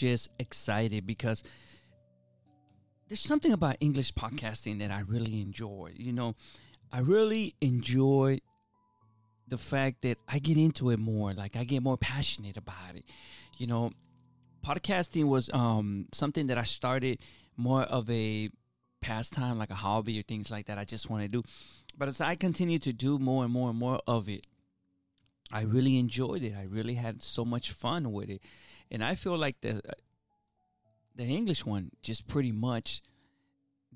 just excited because there's something about English podcasting that I really enjoy. You know, I really enjoy the fact that I get into it more. Like I get more passionate about it. You know, podcasting was um, something that I started more of a pastime, like a hobby or things like that. I just want to do. But as I continue to do more and more and more of it, I really enjoyed it. I really had so much fun with it, and I feel like the uh, the English one just pretty much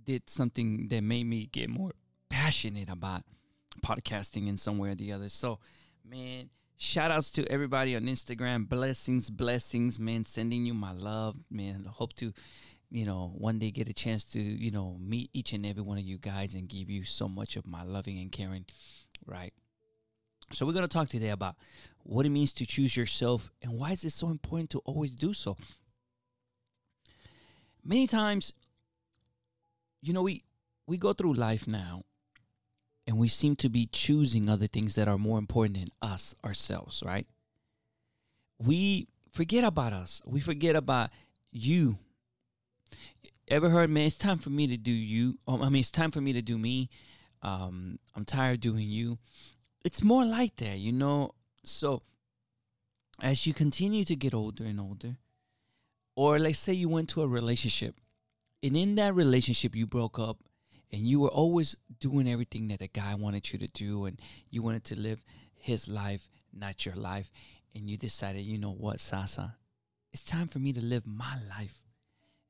did something that made me get more passionate about podcasting in some way or the other. So, man, shout outs to everybody on Instagram. Blessings, blessings, man. Sending you my love, man. Hope to, you know, one day get a chance to, you know, meet each and every one of you guys and give you so much of my loving and caring, right? So, we're going to talk today about what it means to choose yourself and why is it so important to always do so. Many times, you know, we we go through life now and we seem to be choosing other things that are more important than us ourselves, right? We forget about us. We forget about you. Ever heard, man? It's time for me to do you. Um, I mean, it's time for me to do me. Um, I'm tired doing you. It's more like that, you know. So, as you continue to get older and older, or let's say you went to a relationship, and in that relationship you broke up, and you were always doing everything that the guy wanted you to do and you wanted to live his life not your life and you decided you know what sasa? It's time for me to live my life.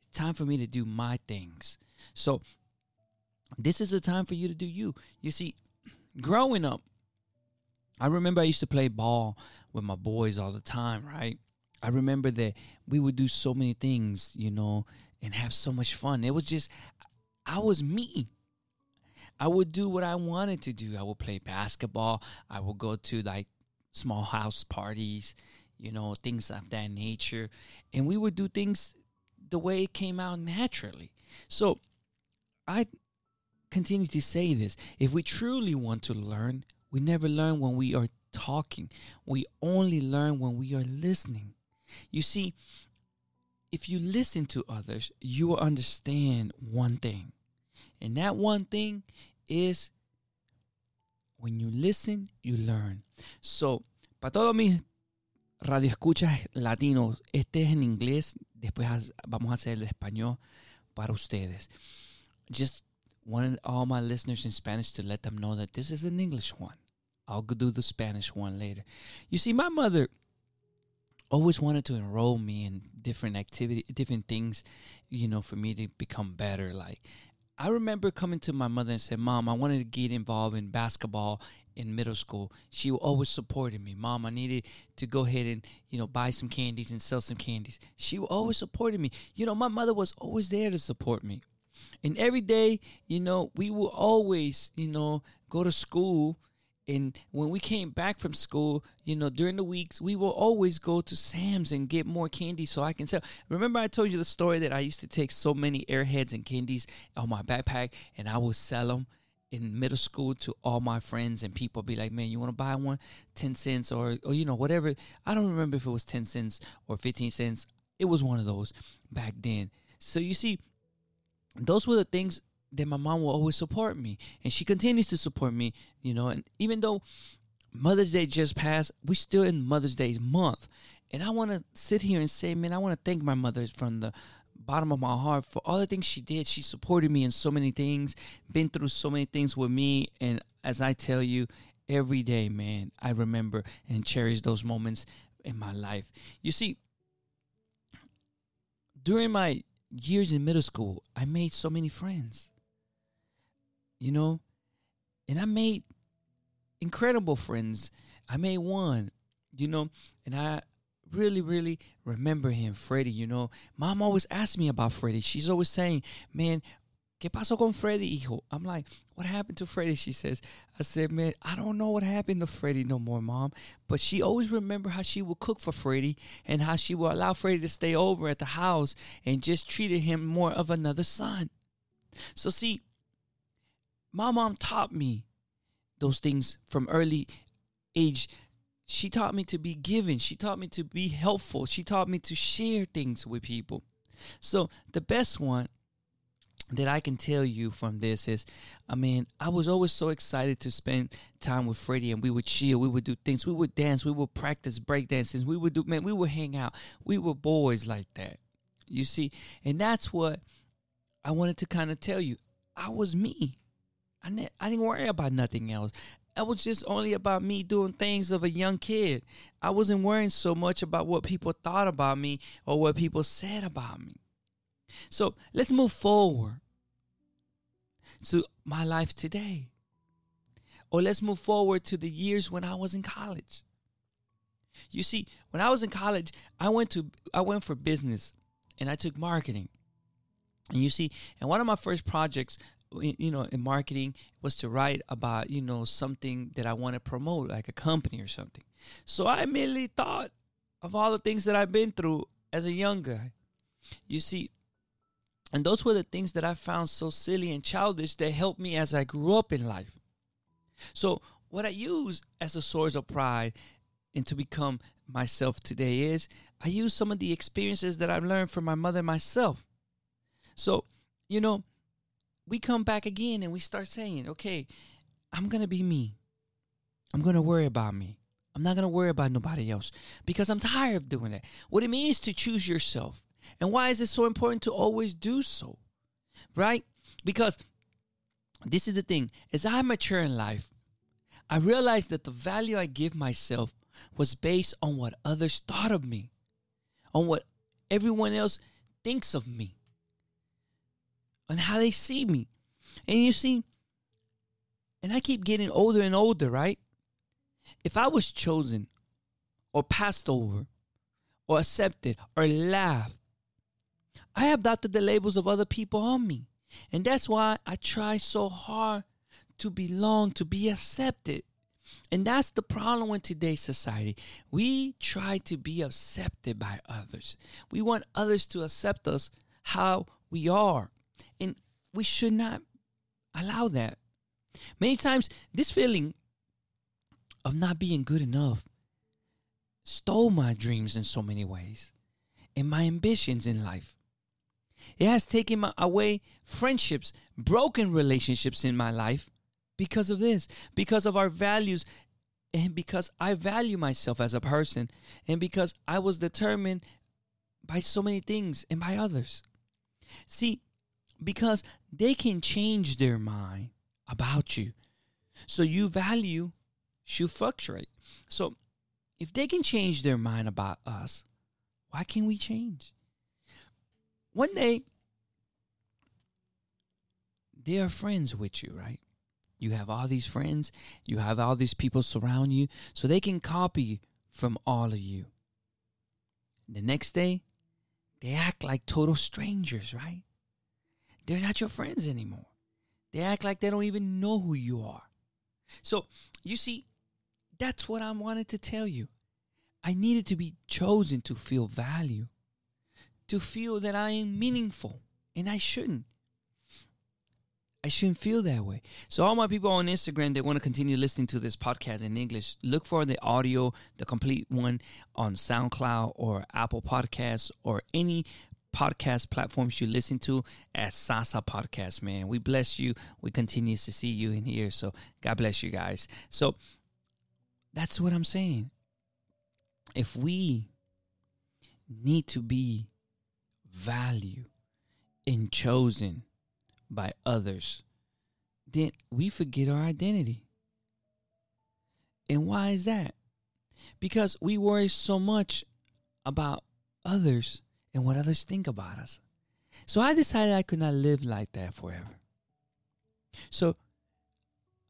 It's time for me to do my things. So this is the time for you to do you. You see growing up i remember i used to play ball with my boys all the time right i remember that we would do so many things you know and have so much fun it was just I was me. I would do what I wanted to do. I would play basketball. I would go to like small house parties, you know, things of that nature. And we would do things the way it came out naturally. So I continue to say this. If we truly want to learn, we never learn when we are talking, we only learn when we are listening. You see, if you listen to others, you will understand one thing. And that one thing is when you listen, you learn. So, para todos mis radioescuchas latinos, este es en inglés, después vamos a hacer el español para ustedes. Just wanted all my listeners in Spanish to let them know that this is an English one. I'll do the Spanish one later. You see, my mother always wanted to enroll me in different activity different things you know for me to become better. Like i remember coming to my mother and said mom i wanted to get involved in basketball in middle school. She always supported me. Mom i needed to go ahead and you know buy some candies and sell some candies. She always supported me. You know my mother was always there to support me. And every day you know we will always you know go to school and when we came back from school, you know, during the weeks, we will always go to Sam's and get more candy so I can sell. Remember, I told you the story that I used to take so many airheads and candies on my backpack and I would sell them in middle school to all my friends and people be like, man, you want to buy one? 10 cents or, or, you know, whatever. I don't remember if it was 10 cents or 15 cents. It was one of those back then. So you see, those were the things then my mom will always support me. And she continues to support me you know and even though mother's day just passed we still in mother's day month. And i want to sit here and say man i want to thank my mother from the bottom of my heart for all the things she did. She supported me in so many things been through so many things with me. And as i tell you every day man i remember and cherish those moments in my life. You see during my years in middle school i made so many friends you know? And I made incredible friends. I made one, you know, and I really, really remember him, Freddie, you know. Mom always asked me about Freddie. She's always saying, man, ¿Qué pasó con Freddie, hijo? I'm like, what happened to Freddie? She says, I said, man, I don't know what happened to Freddie no more, mom. But she always remember how she would cook for Freddie and how she would allow Freddie to stay over at the house and just treated him more of another son. So see, my mom taught me those things from early age she taught me to be giving. She taught me to be helpful. She taught me to share things with people. So the best one that I can tell you from this is, I mean, I was always so excited to spend time with Freddie, and we would chill, we would do things, we would dance, we would practice break dances, we would do, man, we would hang out. We were boys like that, you see, and that's what I wanted to kind of tell you. I was me. I, ne- I didn't worry about nothing else. It was just only about me doing things of a young kid. I wasn't worrying so much about what people thought about me or what people said about me. So let's move forward to my life today. Or let's move forward to the years when I was in college. You see, when I was in college, I went to I went for business and I took marketing. And you see, and one of my first projects you know in marketing was to write about you know something that i want to promote like a company or something so i immediately thought of all the things that i've been through as a young guy you see and those were the things that I found so silly and childish that helped me as I grew up in life. So, what I use as a source of pride and to become myself today is I use some of the experiences that I've learned from my mother myself. So, you know, we come back again and we start saying, okay, I'm going to be me. I'm going to worry about me. I'm not going to worry about nobody else because I'm tired of doing that. What it means to choose yourself. And why is it so important to always do so? Right? Because this is the thing as I mature in life, I realized that the value I give myself was based on what others thought of me, on what everyone else thinks of me, on how they see me. And you see, and I keep getting older and older, right? If I was chosen or passed over or accepted or laughed I adopted the labels of other people on me. And that's why I try so hard to belong, to be accepted. And that's the problem with today's society. We try to be accepted by others. We want others to accept us how we are. And we should not allow that. Many times, this feeling of not being good enough stole my dreams in so many ways and my ambitions in life. It has taken my, away friendships, broken relationships in my life because of this, because of our values, and because I value myself as a person, and because I was determined by so many things and by others. See, because they can change their mind about you. So you value should fluctuate. So if they can change their mind about us, why can't we change? one day they are friends with you, right? You have all these friends, you have all these people surround you, so they can copy from all of you. The next day, they act like total strangers, right? They're not your friends anymore. They act like they don't even know who you are. So, you see, that's what I wanted to tell you. I needed to be chosen to feel value to feel that I am meaningful, and I shouldn't. I shouldn't feel that way. So, all my people on Instagram that want to continue listening to this podcast in English, look for the audio, the complete one on SoundCloud or Apple Podcasts or any podcast platforms you listen to at Sasa Podcast, man. We bless you. We continue to see you in here. So, God bless you guys. So, that's what I'm saying. If we need to be value and chosen by others, then we forget our identity. And why is that? Because we worry so much about others and what others think about us. So I decided I could not live like that forever. So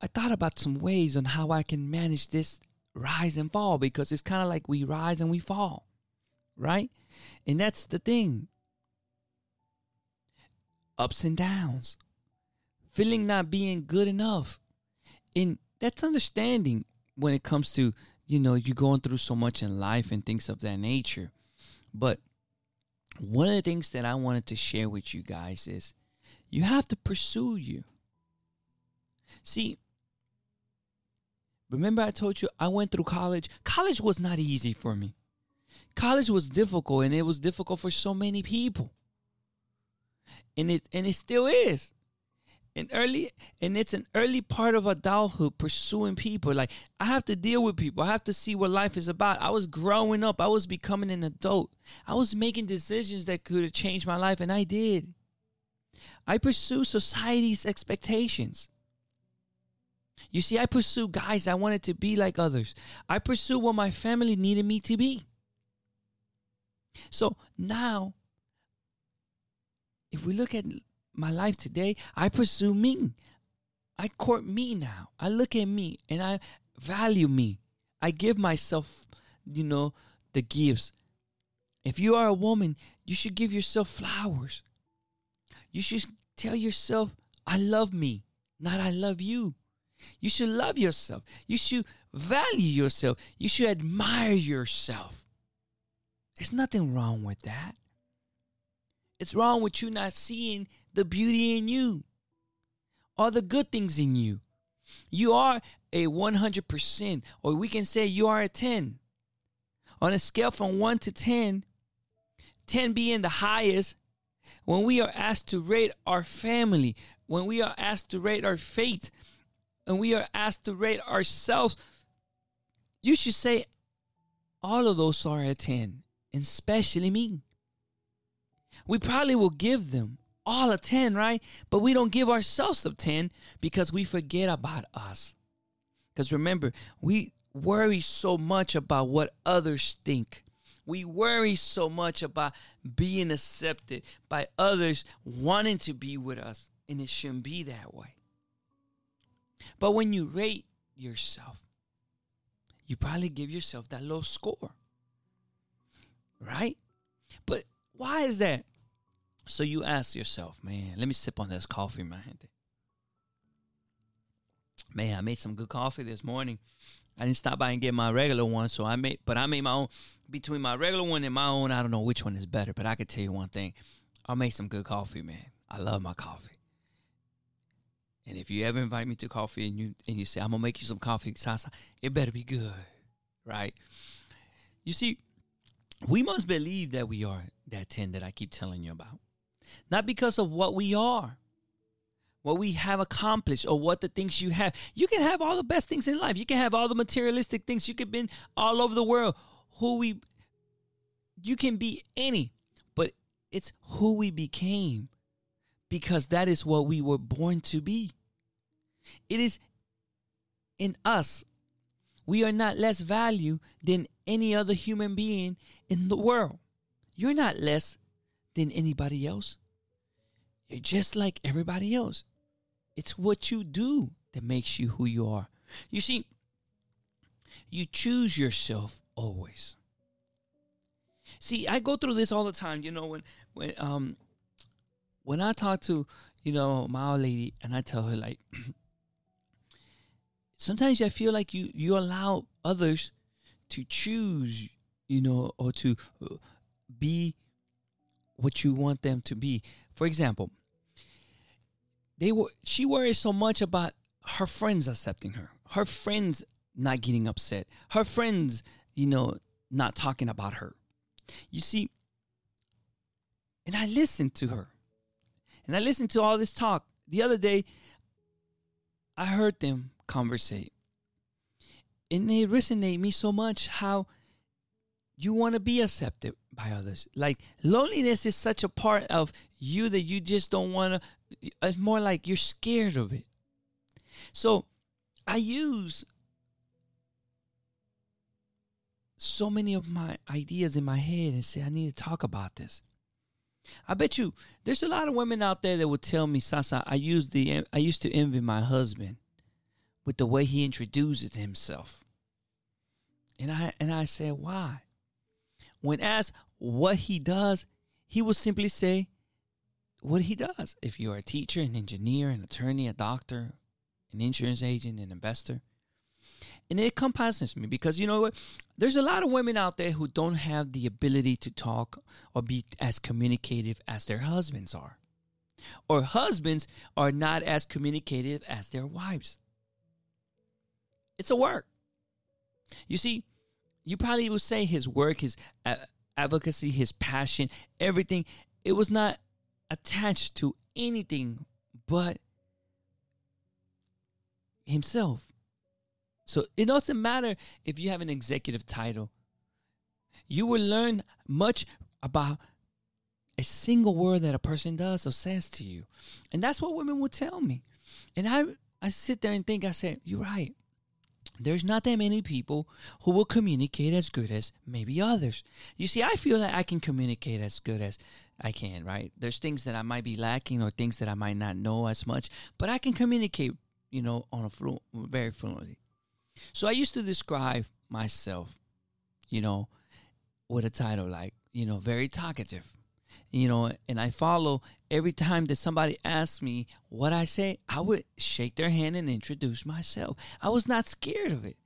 I thought about some ways on how I can manage this rise and fall because it's kind of like we rise and we fall, right? And that's the thing ups and downs, feeling not being good enough. And that's understanding when it comes to, you know, you going through so much in life and things of that nature. But one of the things that I wanted to share with you guys is you have to pursue you. See, Remember, I told you I went through college? College was not easy for me. College was difficult, and it was difficult for so many people. And it and it still is. And early and it's an early part of adulthood pursuing people. Like I have to deal with people. I have to see what life is about. I was growing up. I was becoming an adult. I was making decisions that could have changed my life, and I did. I pursue society's expectations. You see, I pursue guys I wanted to be like others. I pursue what my family needed me to be. So now, if we look at my life today, I pursue me. I court me now. I look at me and I value me. I give myself, you know, the gifts. If you are a woman, you should give yourself flowers. You should tell yourself, I love me, not I love you. You should love yourself. You should value yourself. You should admire yourself. There's nothing wrong with that. It's wrong with you not seeing the beauty in you all the good things in you. You are a 100%, or we can say you are a 10. On a scale from 1 to 10, 10 being the highest, when we are asked to rate our family, when we are asked to rate our faith, and we are asked to rate ourselves, you should say all of those are a 10, and especially me. We probably will give them all a 10, right? But we don't give ourselves a 10 because we forget about us. Because remember, we worry so much about what others think. We worry so much about being accepted by others wanting to be with us, and it shouldn't be that way. But when you rate yourself, you probably give yourself that low score. Right? But why is that? So you ask yourself, man, let me sip on this coffee, man. Man, I made some good coffee this morning. I didn't stop by and get my regular one, so I made, but I made my own. Between my regular one and my own, I don't know which one is better, but I can tell you one thing: I made some good coffee, man. I love my coffee. And if you ever invite me to coffee and you and you say I'm gonna make you some coffee, Sasa, it better be good, right? You see, we must believe that we are that ten that I keep telling you about not because of what we are, what we have accomplished, or what the things you have. You can have all the best things in life. You can have all the materialistic things. You can be all over the world. Who we, you can be any, but it's who we became because that is what we were born to be. It is in us. We are not less value than any other human being in the world. You're not less than anybody else. You're just like everybody else. It's what you do that makes you who you are. You see, you choose yourself always. See, I go through this all the time. You know, when when um when I talk to you know my old lady and I tell her like, sometimes I feel like you you allow others to choose, you know, or to uh, be what you want them to be. For example, they were she worries so much about her friends accepting her, her friends not getting upset, her friends, you know, not talking about her. You see, and I listened to her. And I listened to all this talk. The other day, I heard them conversate. And they resonated me so much how you want to be accepted by others. Like loneliness is such a part of you that you just don't want to. It's more like you're scared of it. So I use so many of my ideas in my head and say, I need to talk about this. I bet you there's a lot of women out there that would tell me, Sasa, I used the I used to envy my husband with the way he introduces himself. And I and I said, why? When asked what he does, he will simply say what he does. If you're a teacher, an engineer, an attorney, a doctor, an insurance agent, an investor. And it compasses me because you know what? There's a lot of women out there who don't have the ability to talk or be as communicative as their husbands are. Or husbands are not as communicative as their wives. It's a work. You see, you probably will say his work, his uh, advocacy, his passion, everything, it was not attached to anything but himself. So it doesn't matter if you have an executive title. You will learn much about a single word that a person does or says to you. And that's what women will tell me. And I I sit there and think, I said, You're right. There's not that many people who will communicate as good as maybe others. You see, I feel that I can communicate as good as I can, right? There's things that I might be lacking or things that I might not know as much, but I can communicate, you know, on a flu- very fluently. So I used to describe myself, you know, with a title like, you know, very talkative. You know, and I follow every time that somebody asks me what I say, I would shake their hand and introduce myself. I was not scared of it.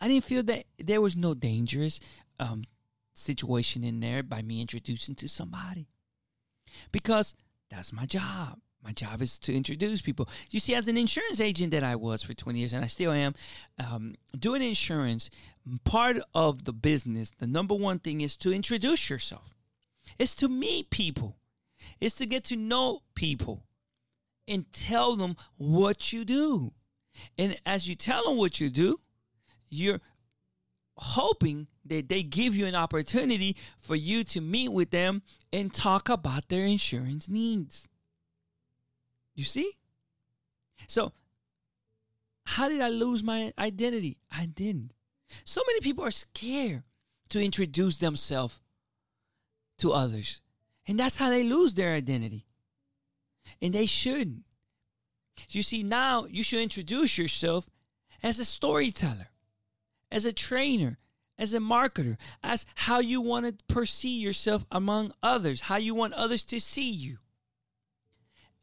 I didn't feel that there was no dangerous um, situation in there by me introducing to somebody because that's my job. My job is to introduce people. You see, as an insurance agent that I was for 20 years, and I still am, um, doing insurance, part of the business, the number one thing is to introduce yourself. It's to meet people. It's to get to know people and tell them what you do. And as you tell them what you do, you're hoping that they give you an opportunity for you to meet with them and talk about their insurance needs. You see? So, how did I lose my identity? I didn't. So many people are scared to introduce themselves to others. And that's how they lose their identity. And they shouldn't. You see, now you should introduce yourself as a storyteller, as a trainer, as a marketer, as how you want to perceive yourself among others, how you want others to see you.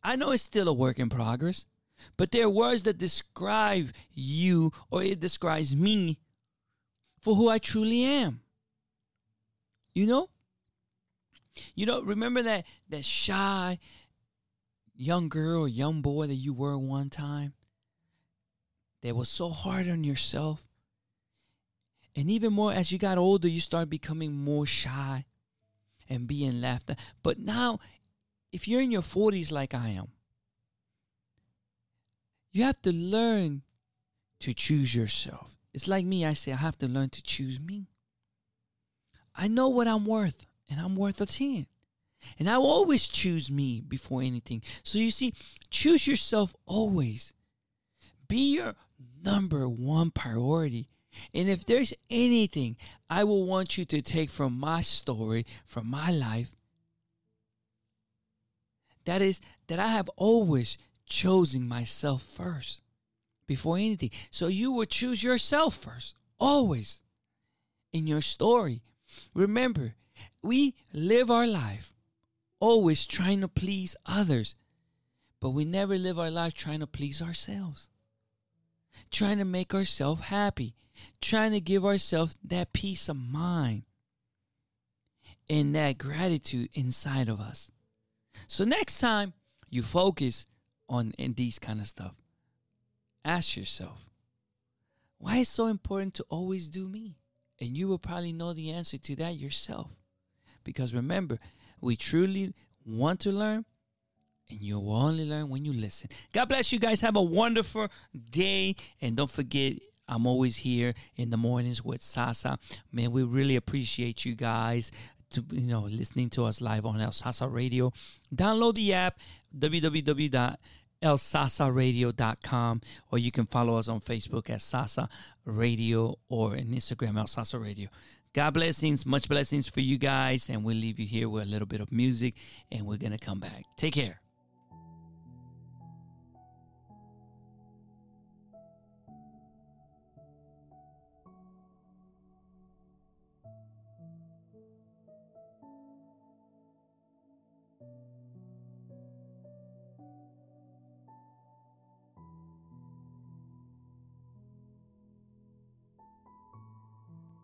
I know it's still a work in progress, but there are words that describe you or it describes me for who I truly am. You know? You know, remember that that shy young girl or young boy that you were one time? That was so hard on yourself and even more as you got older, you start becoming more shy and being laughed at. But now, if you're in your 40s like I am, you have to learn to choose yourself. It's like me, I say, I have to learn to choose me. I know what I'm worth, and I'm worth a 10. And I will always choose me before anything. So you see, choose yourself always. Be your number one priority and if there's anything I will want you to take from my story, from my life, that is that I have always chosen myself first before anything. So you will choose yourself first, always in your story. Remember, we live our life always trying to please others, but we never live our life trying to please ourselves, trying to make ourselves happy trying to give ourselves that peace of mind and that gratitude inside of us. So next time you focus on in these kind of stuff, ask yourself, why is so important to always do me? And you will probably know the answer to that yourself. Because remember, we truly want to learn, and you will only learn when you listen. God bless you guys. Have a wonderful day. And don't forget, I'm always here in the mornings with Sasa. Man, we really appreciate you guys to you know listening to us live on El Sasa Radio. Download the app www.elsasaradio.com or you can follow us on Facebook at Sasa Radio or on Instagram El Sasa Radio. God blessings, much blessings for you guys, and we'll leave you here with a little bit of music, and we're gonna come back. Take care.